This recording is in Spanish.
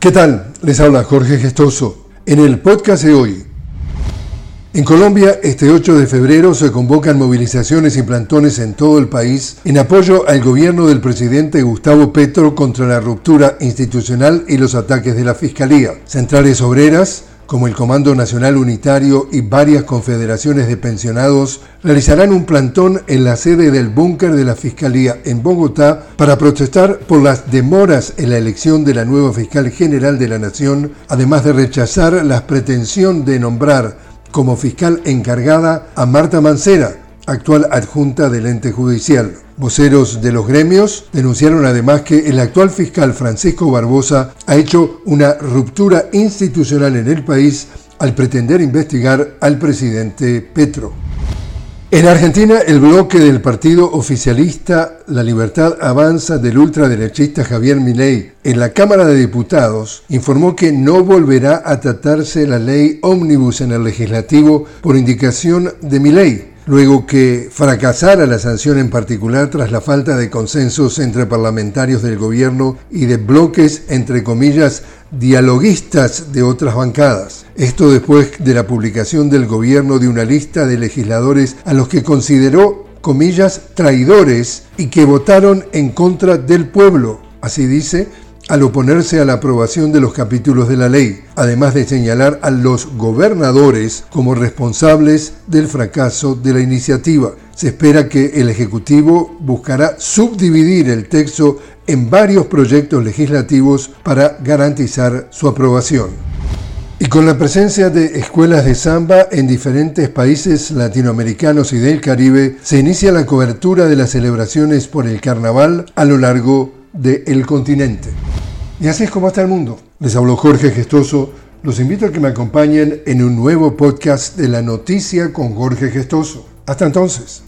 ¿Qué tal? Les habla Jorge Gestoso. En el podcast de hoy, en Colombia, este 8 de febrero se convocan movilizaciones y plantones en todo el país en apoyo al gobierno del presidente Gustavo Petro contra la ruptura institucional y los ataques de la Fiscalía. Centrales obreras, como el Comando Nacional Unitario y varias confederaciones de pensionados, realizarán un plantón en la sede del búnker de la Fiscalía en Bogotá para protestar por las demoras en la elección de la nueva fiscal general de la Nación, además de rechazar la pretensión de nombrar como fiscal encargada a Marta Mancera, actual adjunta del ente judicial. Voceros de los gremios denunciaron además que el actual fiscal Francisco Barbosa ha hecho una ruptura institucional en el país al pretender investigar al presidente Petro. En Argentina, el bloque del partido oficialista La Libertad Avanza del ultraderechista Javier Milei en la Cámara de Diputados informó que no volverá a tratarse la ley ómnibus en el legislativo por indicación de Milei luego que fracasara la sanción en particular tras la falta de consensos entre parlamentarios del gobierno y de bloques, entre comillas, dialoguistas de otras bancadas. Esto después de la publicación del gobierno de una lista de legisladores a los que consideró, comillas, traidores y que votaron en contra del pueblo, así dice, al oponerse a la aprobación de los capítulos de la ley, además de señalar a los gobernadores como responsables del fracaso de la iniciativa. Se espera que el Ejecutivo buscará subdividir el texto en varios proyectos legislativos para garantizar su aprobación. Y con la presencia de escuelas de samba en diferentes países latinoamericanos y del Caribe, se inicia la cobertura de las celebraciones por el carnaval a lo largo del continente. Y así es como está el mundo. Les habló Jorge Gestoso. Los invito a que me acompañen en un nuevo podcast de la noticia con Jorge Gestoso. Hasta entonces.